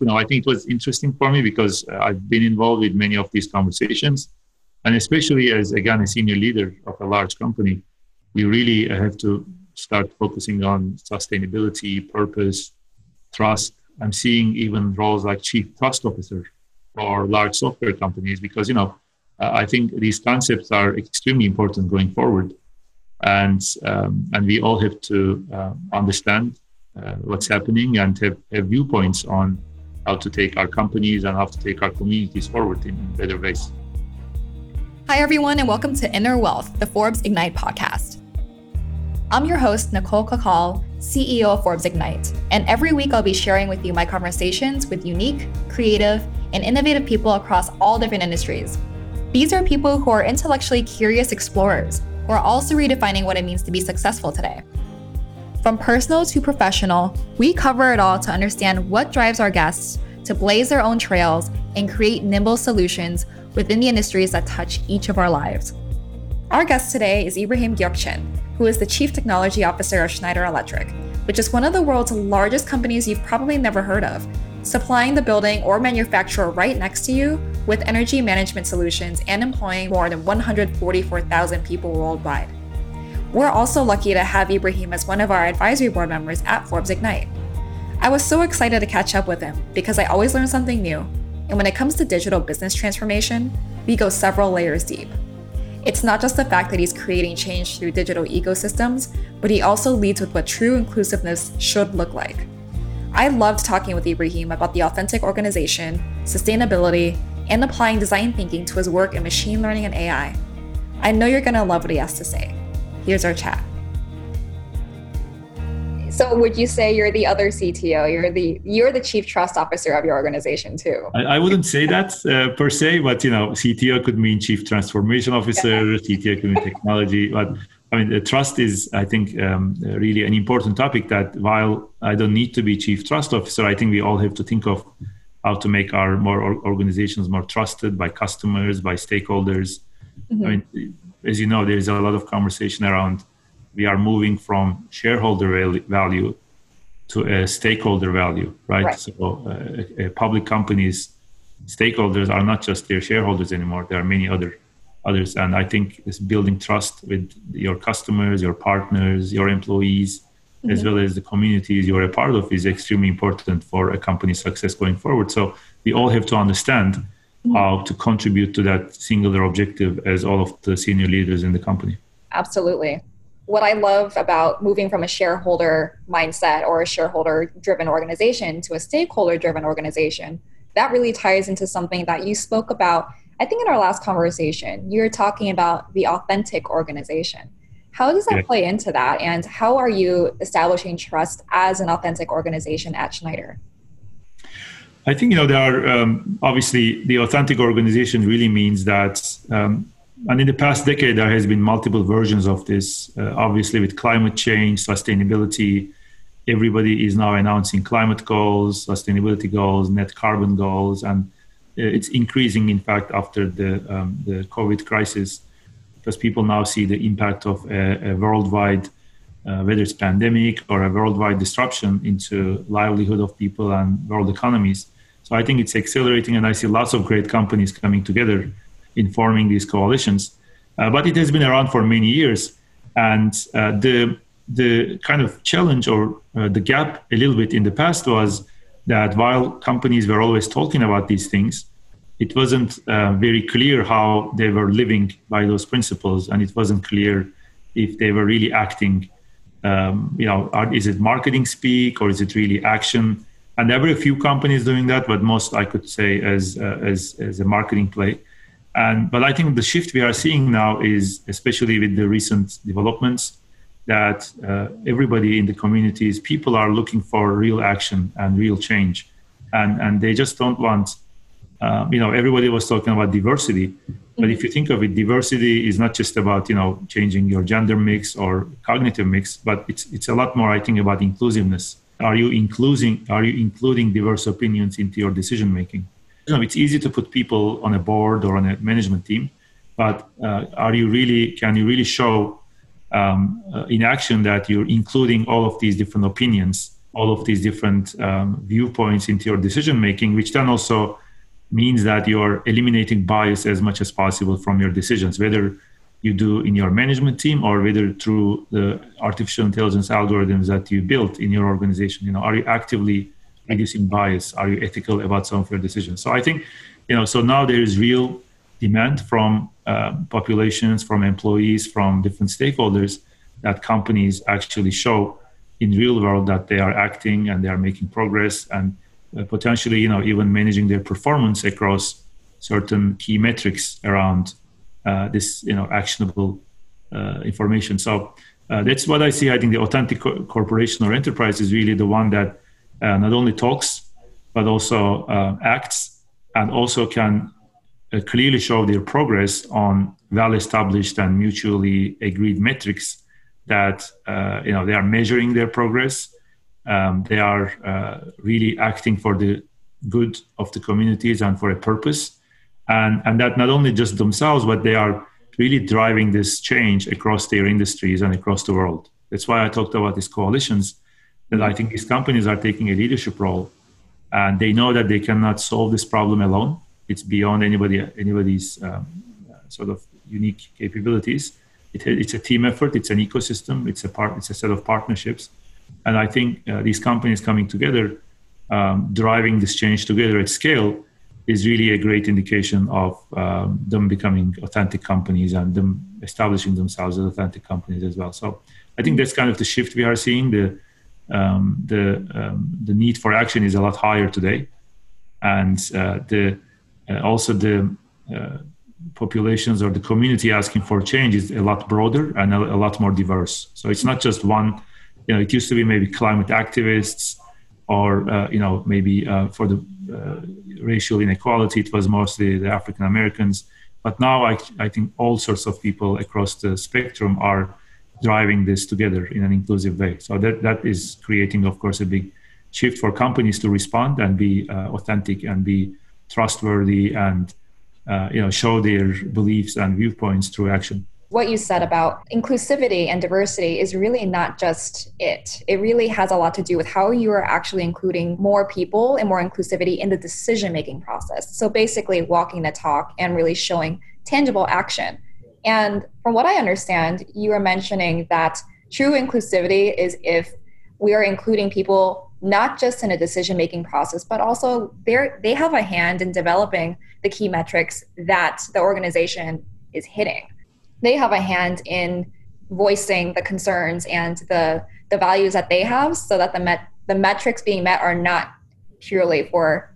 you know, I think it was interesting for me because uh, I've been involved with many of these conversations. And especially as, again, a senior leader of a large company, you really have to start focusing on sustainability, purpose, trust. I'm seeing even roles like chief trust officer for large software companies because, you know, uh, I think these concepts are extremely important going forward. And, um, and we all have to uh, understand uh, what's happening and have, have viewpoints on how to take our companies and how to take our communities forward in better ways. Hi, everyone, and welcome to Inner Wealth, the Forbes Ignite podcast. I'm your host, Nicole Cacal, CEO of Forbes Ignite, and every week I'll be sharing with you my conversations with unique, creative, and innovative people across all different industries. These are people who are intellectually curious explorers who are also redefining what it means to be successful today. From personal to professional, we cover it all to understand what drives our guests to blaze their own trails and create nimble solutions within the industries that touch each of our lives. Our guest today is Ibrahim Gökçen, who is the Chief Technology Officer of Schneider Electric, which is one of the world's largest companies you've probably never heard of, supplying the building or manufacturer right next to you with energy management solutions and employing more than 144,000 people worldwide. We're also lucky to have Ibrahim as one of our advisory board members at Forbes Ignite. I was so excited to catch up with him because I always learn something new and when it comes to digital business transformation, we go several layers deep. It's not just the fact that he's creating change through digital ecosystems, but he also leads with what true inclusiveness should look like. I loved talking with Ibrahim about the authentic organization, sustainability, and applying design thinking to his work in machine learning and AI. I know you're going to love what he has to say. Here's our chat. So would you say you're the other CTO? You're the you're the chief trust officer of your organization too. I, I wouldn't say that uh, per se, but you know, CTO could mean chief transformation officer. Yeah. CTO could mean technology, but I mean, the trust is, I think, um, really an important topic. That while I don't need to be chief trust officer, I think we all have to think of how to make our more organizations more trusted by customers, by stakeholders. Mm-hmm. I mean, as you know, there's a lot of conversation around we are moving from shareholder value to a stakeholder value, right? right. So, uh, public companies, stakeholders are not just their shareholders anymore. There are many other others, and I think it's building trust with your customers, your partners, your employees, mm-hmm. as well as the communities you're a part of, is extremely important for a company's success going forward. So, we all have to understand. Mm-hmm. how to contribute to that singular objective as all of the senior leaders in the company. Absolutely what I love about moving from a shareholder mindset or a shareholder driven organization to a stakeholder driven organization, that really ties into something that you spoke about, I think, in our last conversation. You were talking about the authentic organization. How does that yeah. play into that? And how are you establishing trust as an authentic organization at Schneider? I think, you know, there are um, obviously the authentic organization really means that um, and in the past decade, there has been multiple versions of this. Uh, obviously, with climate change, sustainability, everybody is now announcing climate goals, sustainability goals, net carbon goals, and uh, it's increasing. In fact, after the um, the COVID crisis, because people now see the impact of a, a worldwide, uh, whether it's pandemic or a worldwide disruption into livelihood of people and world economies. So I think it's accelerating, and I see lots of great companies coming together in forming these coalitions. Uh, but it has been around for many years, and uh, the the kind of challenge or uh, the gap a little bit in the past was that while companies were always talking about these things, it wasn't uh, very clear how they were living by those principles, and it wasn't clear if they were really acting. Um, you know, are, is it marketing speak or is it really action? And there were a few companies doing that, but most I could say as uh, as as a marketing play. And, but I think the shift we are seeing now is, especially with the recent developments, that uh, everybody in the communities, people are looking for real action and real change. And, and they just don't want, uh, you know, everybody was talking about diversity. But if you think of it, diversity is not just about, you know, changing your gender mix or cognitive mix, but it's, it's a lot more, I think, about inclusiveness. Are you including, are you including diverse opinions into your decision making? you know, it's easy to put people on a board or on a management team, but uh, are you really? Can you really show um, uh, in action that you're including all of these different opinions all of these different um, viewpoints into your decision making, which then also means that you're eliminating bias as much as possible from your decisions, whether you do in your management team or whether through the artificial intelligence algorithms that you built in your organization. You know, are you actively reducing bias? Are you ethical about some of your decisions? So I think, you know, so now there is real demand from uh, populations, from employees, from different stakeholders that companies actually show in real world that they are acting and they are making progress and uh, potentially, you know, even managing their performance across certain key metrics around this, you know, actionable uh, information. So uh, that's what I see. I think the authentic co- corporation or enterprise is really the one that uh, not only talks but also uh, acts and also can clearly show their progress on well established and mutually agreed metrics that uh, you know they are measuring their progress um, they are uh, really acting for the good of the communities and for a purpose and and that not only just themselves but they are really driving this change across their industries and across the world that's why i talked about these coalitions that i think these companies are taking a leadership role and they know that they cannot solve this problem alone it's beyond anybody anybody's um, sort of unique capabilities. It, it's a team effort. It's an ecosystem. It's a part. It's a set of partnerships, and I think uh, these companies coming together, um, driving this change together at scale, is really a great indication of um, them becoming authentic companies and them establishing themselves as authentic companies as well. So I think that's kind of the shift we are seeing. The um, the um, the need for action is a lot higher today, and uh, the uh, also the uh, populations or the community asking for change is a lot broader and a, a, lot more diverse. So it's not just one. You know, it used to be maybe climate activists, or uh, you know, maybe uh, for the uh, racial inequality, it was mostly the African Americans. But now I, I think all sorts of people across the spectrum are driving this together in an inclusive way. So that that is creating, of course, a big shift for companies to respond and be uh, authentic and be trustworthy and uh, you know show their beliefs and viewpoints through action what you said about inclusivity and diversity is really not just it. It really has a lot to do with how you are actually including more people and more inclusivity in the decision making process. So basically, walking the talk and really showing tangible action. And from what I understand, you are mentioning that true inclusivity is if we are including people not just in a decision making process, but also they they have a hand in developing the key metrics that the organization is hitting. They have a hand in voicing the concerns and the the values that they have, so that the met the metrics being met are not purely for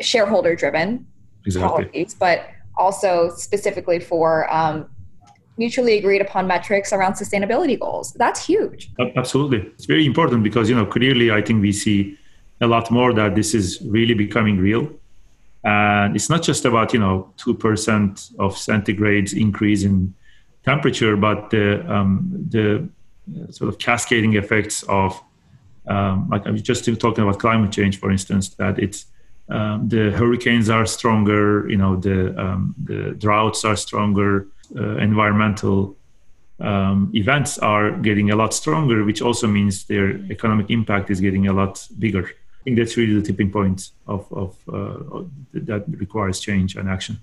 shareholder driven exactly. policies, but also specifically for um, mutually agreed upon metrics around sustainability goals. That's huge. Absolutely. It's very important because, you know, clearly I think we see a lot more that this is really becoming real. And it's not just about, you know, 2% of centigrade's increase in temperature, but the, um, the sort of cascading effects of, um, like I'm just talking about climate change, for instance, that it's, um, the hurricanes are stronger, you know, the, um, the droughts are stronger, uh, environmental um, events are getting a lot stronger, which also means their economic impact is getting a lot bigger. I think that's really the tipping point of, of uh, that requires change and action.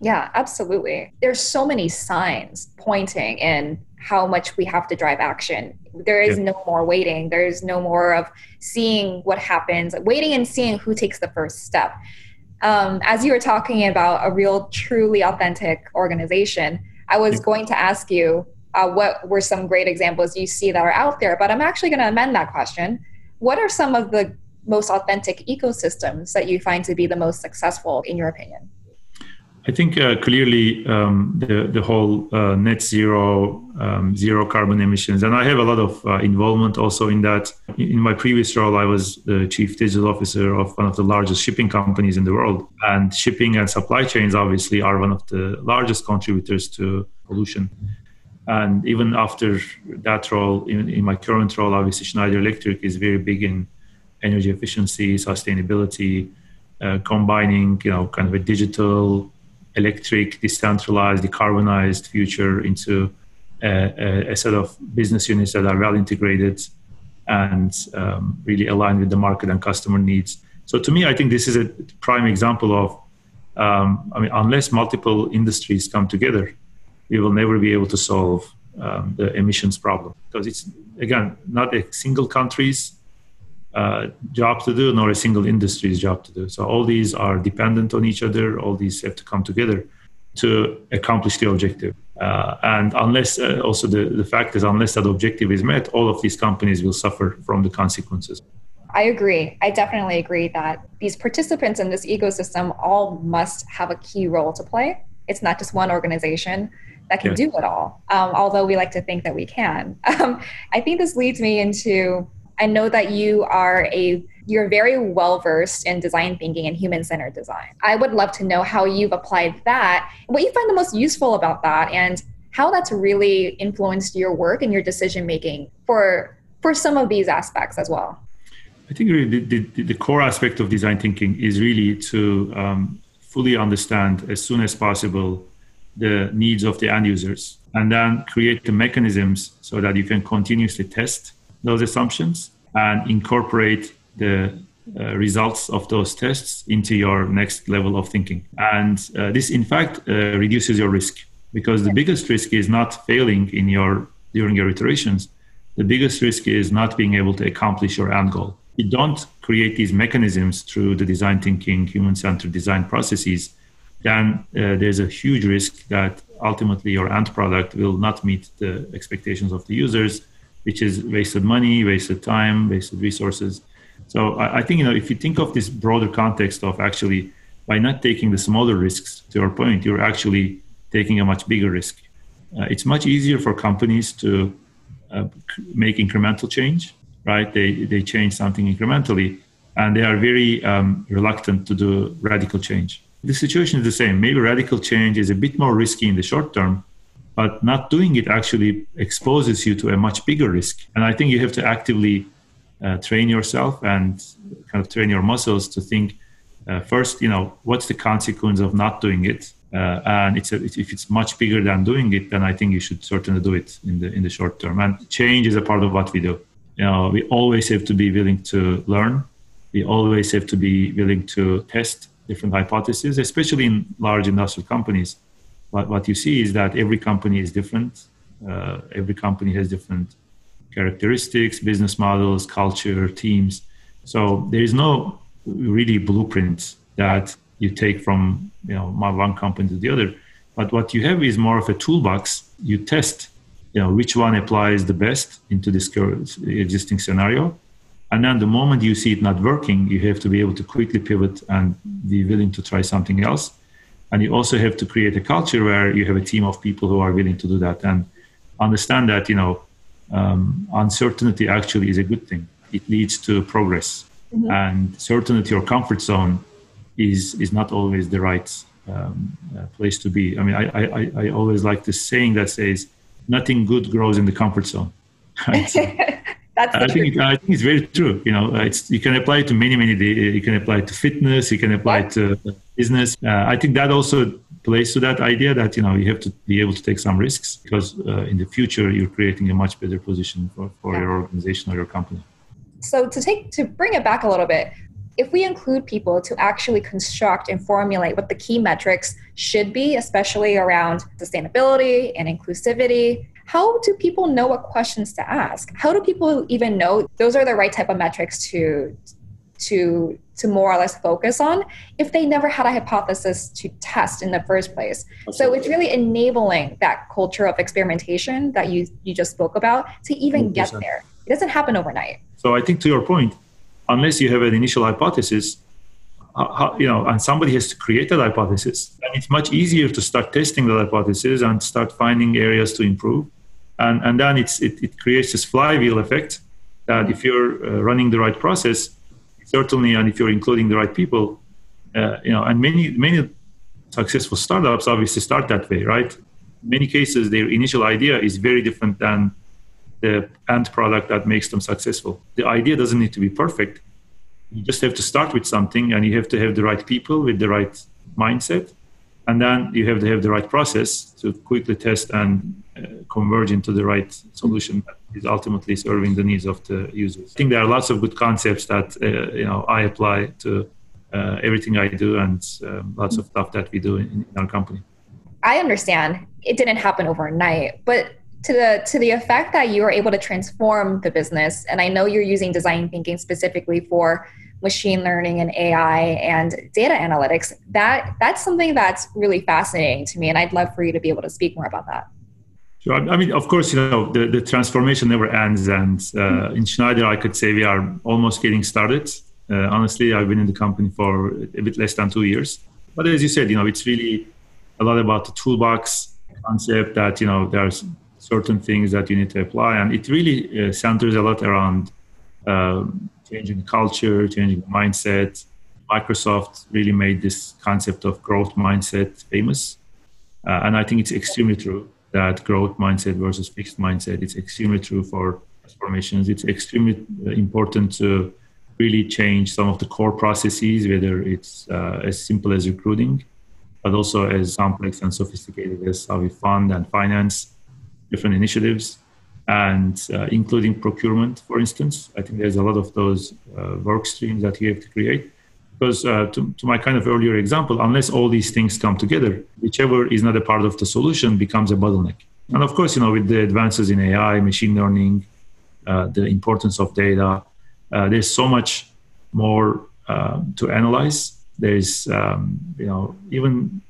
Yeah, absolutely. There's so many signs pointing in how much we have to drive action. There is yeah. no more waiting. There is no more of seeing what happens, waiting and seeing who takes the first step um, as you were talking about a real, truly authentic organization, I was going to ask you uh, what were some great examples you see that are out there, but I'm actually going to amend that question. What are some of the most authentic ecosystems that you find to be the most successful, in your opinion? I think uh, clearly um, the the whole uh, net zero, um, zero carbon emissions, and I have a lot of uh, involvement also in that. In my previous role, I was the chief digital officer of one of the largest shipping companies in the world, and shipping and supply chains obviously are one of the largest contributors to pollution. And even after that role, in, in my current role, obviously Schneider Electric is very big in energy efficiency, sustainability, uh, combining you know kind of a digital electric, decentralized, decarbonized future into a, a, set of business units that are well integrated and um, really aligned with the market and customer needs. So to me, I think this is a prime example of, um, I mean, unless multiple industries come together, we will never be able to solve um, the emissions problem because it's again not a single country's uh, job to do nor a single industry's job to do. So all these are dependent on each other. All these have to come together to accomplish the objective. Uh, and unless uh, also the, the fact is unless that objective is met, all of these companies will suffer from the consequences. I agree. I definitely agree that these participants in this ecosystem all must have a key role to play. It's not just one organization that can yeah. do it all, um, although we like to think that we can. Um, I think this leads me into I know that you are a you're very well versed in design thinking and human centered design. I would love to know how you've applied that, what you find the most useful about that, and how that's really influenced your work and your decision making for for some of these aspects as well. I think really the, the, the core aspect of design thinking is really to um, fully understand as soon as possible the needs of the end users and then create the mechanisms so that you can continuously test those assumptions and incorporate the uh, results of those tests into your next level of thinking. And uh, this, in fact, uh, reduces your risk because the biggest risk is not failing in your during your iterations. The biggest risk is not being able to accomplish your end goal. If you don't create these mechanisms through the design thinking, human-centered design processes. Then uh, there's a huge risk that ultimately your end product will not meet the expectations of the users which is wasted money, wasted time, wasted resources. So I, I, think you know if you think of this broader context of actually by not taking the smaller risks, to your point, you're actually taking a much bigger risk. Uh, it's much easier for companies to uh, make incremental change, right? They they change something incrementally, and they are very um, reluctant to do radical change. The situation is the same. Maybe radical change is a bit more risky in the short term, but not doing it actually exposes you to a much bigger risk. And I think you have to actively uh, train yourself and kind of train your muscles to think uh, first, you know, what's the consequence of not doing it? Uh, and it's a, if it's much bigger than doing it, then I think you should certainly do it in the in the short term. And change is a part of what we do. You know, we always have to be willing to learn. We always have to be willing to test different hypotheses, especially in large industrial companies what, what you see is that every company is different. Uh, every company has different characteristics, business models, culture, teams. So there is no really blueprint that you take from you know one company to the other. But what you have is more of a toolbox. You test, you know, which one applies the best into this existing scenario, and then the moment you see it not working, you have to be able to quickly pivot and be willing to try something else and you also have to create a culture where you have a team of people who are willing to do that and understand that you know um, uncertainty actually is a good thing. It leads to progress. Mm-hmm. and certainty or comfort zone is is not always the right um, uh, place to be. I mean I, I i always like this saying that says nothing good grows in the comfort zone That's I think I think it's very true. You know, it's you can apply it to many many. You can apply it to fitness. You can apply it to business. Uh, I think that also plays to that idea that you know you have to be able to take some risks because uh, in the future you're creating a much better position for, for yeah. your organization or your company. So to take to bring it back a little bit, if we include people to actually construct and formulate what the key metrics should be, especially around sustainability and inclusivity, how do people know what questions to ask? How do people even know those are the right type of metrics to to to more or less focus on if they never had a hypothesis to test in the first place. Absolutely. So it's really enabling that culture of experimentation that you you just spoke about to even 100%. get there. It doesn't happen overnight. So I think to your point, unless you have an initial hypothesis, uh, how, you know, and somebody has to create that hypothesis, and it's much easier to start testing the hypothesis and start finding areas to improve and and then it's it, it creates this flywheel effect that if you're uh, running the right process certainly and if you're including the right people uh, you know and many many successful startups obviously start that way right? In many cases their initial idea is very different than the end product that makes them successful. The idea doesn't need to be perfect. You just have to start with something and you have to have the right people with the right mindset and then you have to have the right process to quickly test and uh, converge into the right solution that is ultimately serving the needs of the users. I think there are lots of good concepts that uh, you know I apply to uh, everything I do and um, lots of stuff that we do in, in our company. I understand it didn't happen overnight, but to the to the effect that you are able to transform the business, and I know you're using design thinking specifically for machine learning and AI and data analytics. That that's something that's really fascinating to me, and I'd love for you to be able to speak more about that. Sure. I mean, of course, you know, the, the transformation never ends. And uh, in Schneider, I could say we are almost getting started. Uh, honestly, I've been in the company for a bit less than two years. But as you said, you know, it's really a lot about the toolbox concept that, you know, there's certain things that you need to apply. And it really uh, centers a lot around um, changing culture, changing mindset. Microsoft really made this concept of growth mindset famous. Uh, and I think it's extremely true that growth mindset versus fixed mindset. It's extremely true for transformations. It's extremely uh, important to really change some of the core processes, whether it's uh, as simple as recruiting, but also as complex and sophisticated as how we fund and finance different initiatives, and uh, including procurement, for instance. I think there's a lot of those uh, work streams that you have to create. Because uh, to, to, my kind of earlier example unless all these things come together whichever is not a part of the solution becomes a bottleneck. And of course you know with the advances in ai machine learning uh, the importance of data uh, there's so much more um, to analyze. There's um, you know even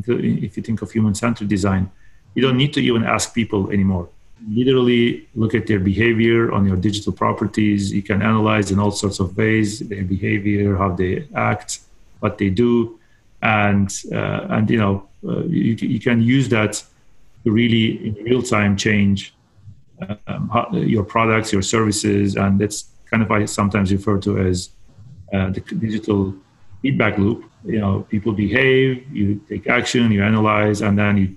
if you think of human-centered design you don't need to even ask people anymore literally look at their behavior on your digital properties. You can analyze in all sorts of ways their behavior, how they act, what they do, and uh, and you know uh, you, you can use that to really in real time change um, how, your products, your services, and that's kind of I sometimes refer to as uh, the digital feedback loop. You know, people behave, you take action, you analyze, and then you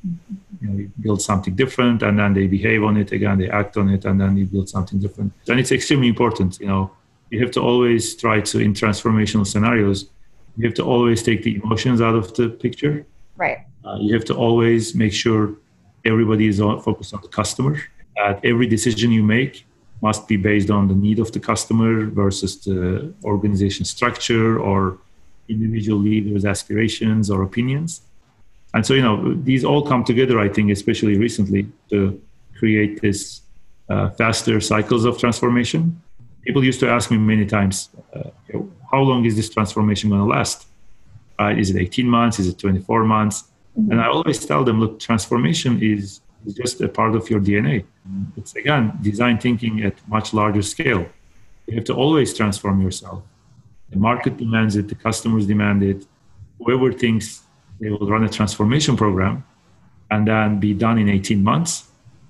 you know you build something different and then they behave on it again they act on it and then you build something different. And it's extremely important you know. You have to always try to in transformational scenarios you have to always take the emotions out of the picture. Right. Uh, you have to always make sure everybody is focused on the customer that every decision you make must be based on the need of the customer versus the organization structure or individual leaders aspirations or opinions and so you know these all come together i think especially recently to create this uh, faster cycles of transformation. People used to ask me many times uh, how long is this transformation going to last? Uh, is it 18 months? Is it 24 months? Mm-hmm. and i always tell them look transformation is, is just a part of your dna it's again design thinking at much larger scale. You have to always transform yourself. The market demands it the customers demand it. Whoever thinks they will run a transformation program and then be done in 18 months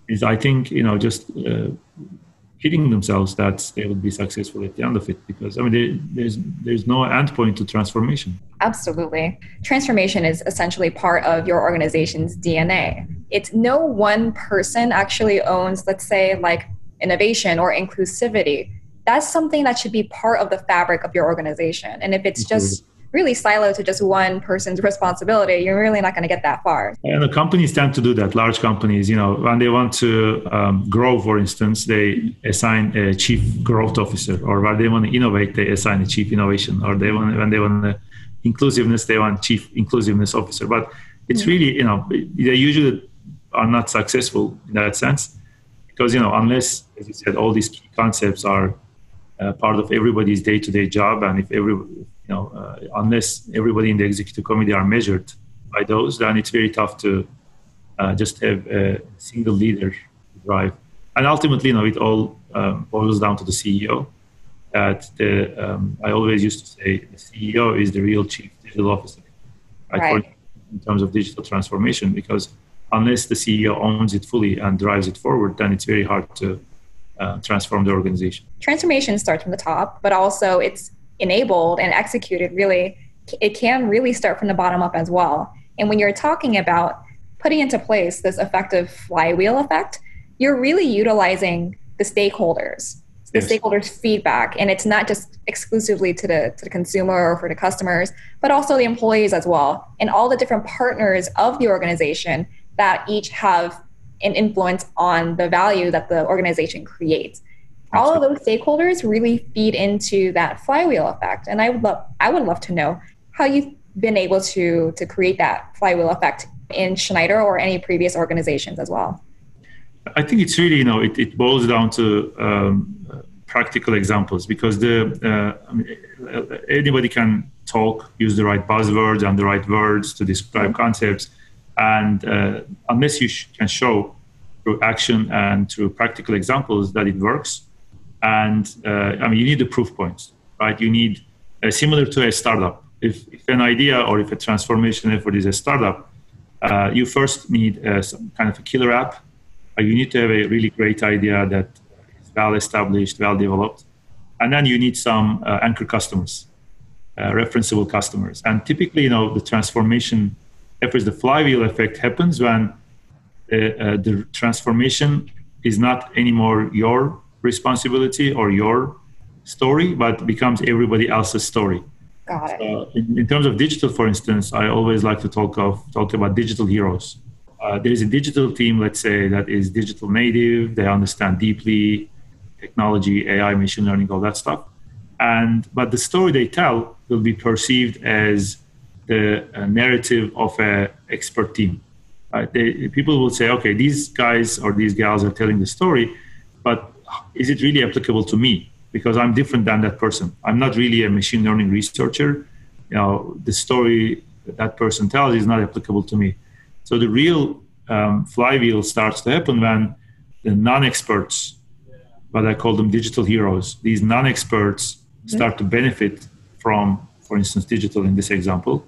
is i think you know just uh, kidding themselves that they will be successful at the end of it because i mean there, there's there's no endpoint to transformation. Absolutely. Transformation is essentially part of your organization's dna it's no one person actually owns let's say like innovation or inclusivity. That's something that should be part of the fabric of your organization. And if it's just really siloed to just one person's responsibility, you're really not going to get that far. And the companies tend to do that. Large companies, you know, when they want to um, grow, for instance, they assign a chief growth officer, or when they want to innovate, they assign a chief innovation, or they want when they want inclusiveness, they want chief inclusiveness officer. But it's really, you know, they usually are not successful in that sense because you know unless, as you said, all these key concepts are uh, part of everybody's day-to-day job, and if every know, uh, unless everybody in the executive committee are measured by those, then it's very tough to uh, just have a single leader drive. And ultimately, you know, it all um, boils down to the CEO. That the um, I always used to say the CEO is the real chief digital officer, right? right. In terms of digital transformation, because unless the CEO owns it fully and drives it forward, then it's very hard to uh, transform the organization. Transformation starts from the top, but also it's enabled and executed really it can really start from the bottom up as well and when you're talking about putting into place this effective flywheel effect you're really utilizing the stakeholders the yes. stakeholders feedback and it's not just exclusively to the to the consumer or for the customers but also the employees as well and all the different partners of the organization that each have an influence on the value that the organization creates. All of those stakeholders really feed into that flywheel effect. And I would love I would love to know how you've been able to to create that flywheel effect in Schneider or any previous organizations as well. I think it's really, you know, it, it boils down to um, practical examples because the uh, I mean, anybody can talk, use the right buzzwords and the right words to describe concepts, and uh, unless you sh- can show through action and through practical examples that it works, and uh, I mean, you need the proof points, right? You need uh, similar to a startup. If, if, an idea or if a transformation effort is a startup, uh, you first need uh, some kind of a killer app. Uh, you need to have a really great idea that is well established, well developed, and then you need some uh, anchor customers, referenceable customers. And typically, you know, the transformation efforts, the flywheel effect happens when the transformation is not anymore your responsibility or your story, but becomes everybody else's story. Got it. Uh, in, in, terms of digital, for instance, I always like to talk of talk about digital heroes. Uh, there is a digital team, let's say, that is digital native. They understand deeply technology, AI, machine learning, all that stuff. And but the story they tell will be perceived as the uh, narrative of a expert team. They, people will say, okay, these guys or these gals are telling the story, but is it really applicable to me? Because I'm different than that person. I'm not really a machine learning researcher. You know, the story that, that person tells is not applicable to me. So the real um, flywheel starts to happen when the non-experts, but I call them digital heroes, these non-experts mm-hmm. start to benefit from, for instance, digital in this example,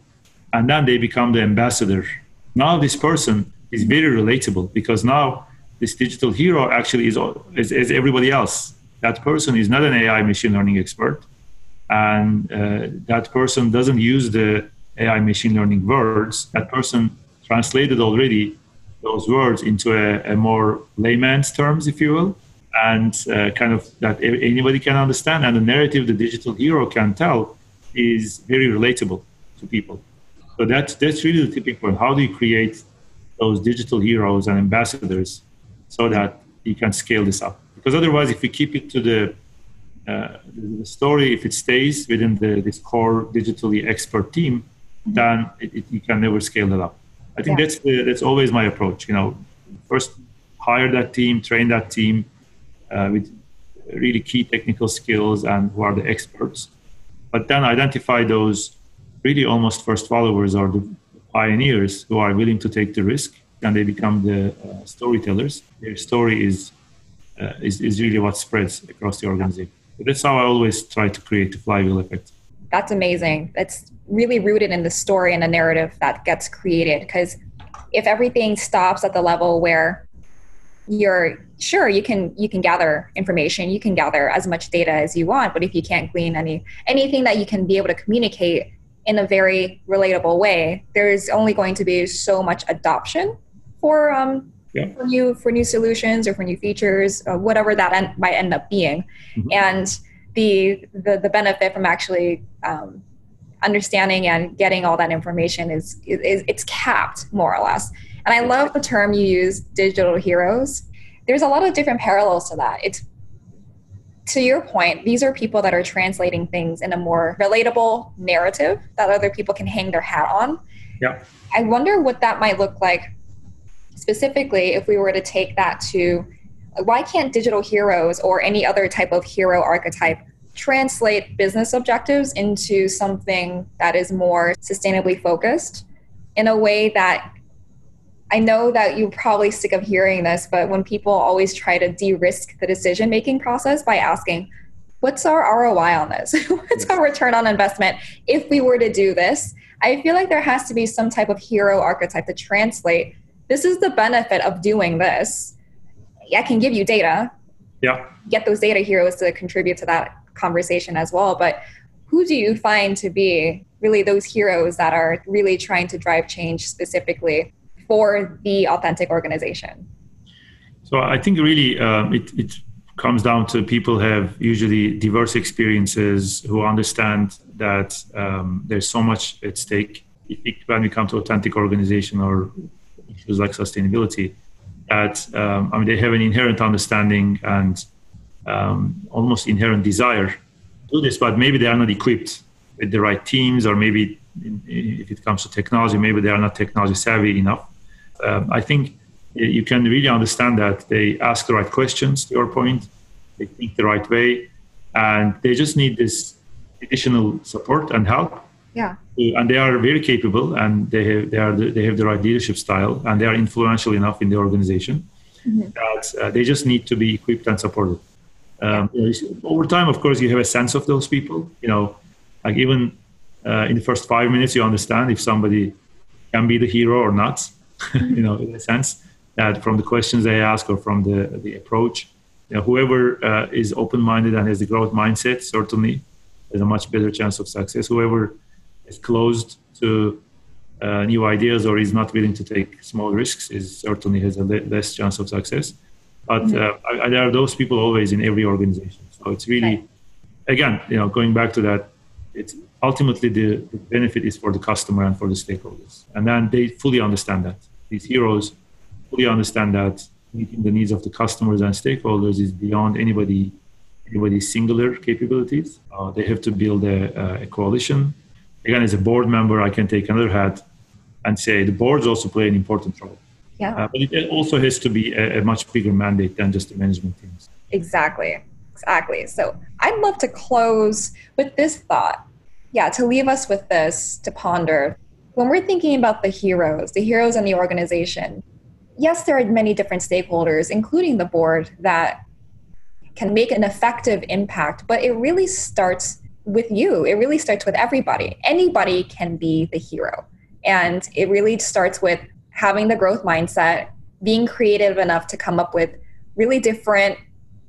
and then they become the ambassador. Now this person is very relatable because now this digital hero actually is, is, is everybody else. That person is not an AI machine learning expert, and uh, that person doesn't use the AI machine learning words. That person translated already those words into a, a more layman's terms, if you will, and uh, kind of that anybody can understand. And the narrative the digital hero can tell is very relatable to people. So that's that's really the tipping point. How do you create those digital heroes and ambassadors so that you can scale this up. Because otherwise, if we keep it to the uh, the story, if it stays within the, this core digitally expert team, mm-hmm. then it, it, you can never scale it up. I think yeah. that's the, that's always my approach. You know, first hire that team, train that team uh, with really key technical skills and who are the experts, but then identify those really almost first followers or the pioneers who are willing to take the risk and they become the uh, storytellers. Their story is, uh, is, is really what spreads across the organization. But that's how I always try to create the flywheel effect. That's amazing. It's really rooted in the story and the narrative that gets created. Because if everything stops at the level where you're sure you can you can gather information you can gather as much data as you want but if you can't glean any anything that you can be able to communicate in a very relatable way there's only going to be so much adoption for um, yeah. for new for new solutions or for new features, uh, whatever that en- might end up being, mm-hmm. and the, the the benefit from actually um, understanding and getting all that information is, is it's capped more or less. And I love the term you use, digital heroes. There's a lot of different parallels to that. It's to your point, these are people that are translating things in a more relatable narrative that other people can hang their hat on. Yeah. I wonder what that might look like specifically if we were to take that to why can't digital heroes or any other type of hero archetype translate business objectives into something that is more sustainably focused in a way that I know that you're probably sick of hearing this, but when people always try to de risk the decision making process by asking, What's our ROI on this? What's our return on investment if we were to do this? I feel like there has to be some type of hero archetype to translate this is the benefit of doing this. I can give you data. Yeah. Get those data heroes to contribute to that conversation as well. But who do you find to be really those heroes that are really trying to drive change specifically for the authentic organization? So I think really um, it, it comes down to people have usually diverse experiences who understand that um, there's so much at stake when we come to authentic organization or issues like sustainability, that um, I mean they have an inherent understanding and um, almost inherent desire to do this, but maybe they are not equipped with the right teams, or maybe in, if it comes to technology, maybe they are not technology savvy enough. Um, I think you can really understand that they ask the right questions. To your point, they think the right way, and they just need this additional support and help. Yeah. And they are very capable, and they have they are they have the right leadership style, and they are influential enough in the organization mm-hmm. that uh, they just need to be equipped and supported. Um, over time, of course, you have a sense of those people. You know, like even uh, in the first five minutes, you understand if somebody can be the hero or not. You know, in a sense that from the questions they ask or from the the approach, you know, whoever uh, is open-minded and has the growth mindset certainly has a much better chance of success. Whoever is closed to uh, new ideas or is not willing to take small risks is certainly has a le- less chance of success. But mm-hmm. uh, there are those people always in every organization. So it's really, okay. again, you know, going back to that, it's ultimately the, the benefit is for the customer and for the stakeholders, and then they fully understand that. These heroes fully understand that meeting the needs of the customers and stakeholders is beyond anybody anybody's singular capabilities. Uh, they have to build a, a, coalition. Again, as a board member, I can take another hat and say the boards also play an important role. Yeah. Uh, but it also has to be a, a, much bigger mandate than just the management teams. Exactly. Exactly. So I'd love to close with this thought. Yeah, to leave us with this to ponder. When we're thinking about the heroes, the heroes in the organization, yes, there are many different stakeholders, including the board, that can make an effective impact, but it really starts with you. It really starts with everybody. Anybody can be the hero. And it really starts with having the growth mindset, being creative enough to come up with really different,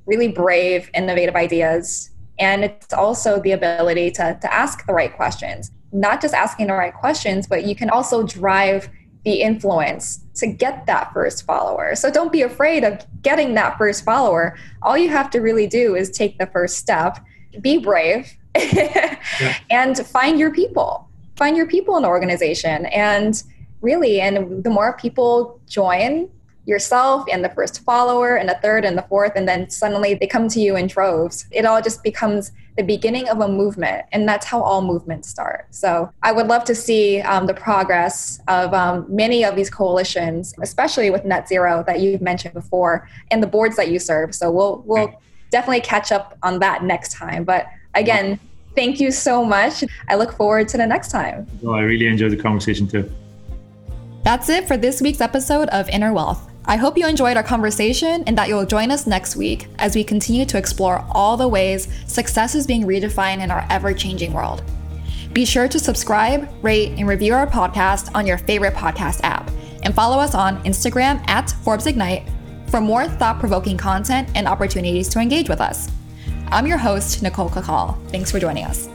really brave, innovative ideas. And it's also the ability to, to ask the right questions. Not just asking the right questions, but you can also drive the influence to get that first follower. So don't be afraid of getting that first follower. All you have to really do is take the first step, be brave, yeah. and find your people. Find your people in the organization. And really, and the more people join, yourself and the first follower and the third and the fourth and then suddenly they come to you in droves it all just becomes the beginning of a movement and that's how all movements start so i would love to see um, the progress of um, many of these coalitions especially with net zero that you've mentioned before and the boards that you serve so we'll we'll definitely catch up on that next time but again thank you so much. I look forward to the next time. Well i really enjoyed the conversation too. That's it for this week's episode of inner wealth. I hope you enjoyed our conversation and that you'll join us next week as we continue to explore all the ways success is being redefined in our ever changing world. Be sure to subscribe, rate, and review our podcast on your favorite podcast app, and follow us on Instagram at Forbes Ignite for more thought provoking content and opportunities to engage with us. I'm your host, Nicole Cacal. Thanks for joining us.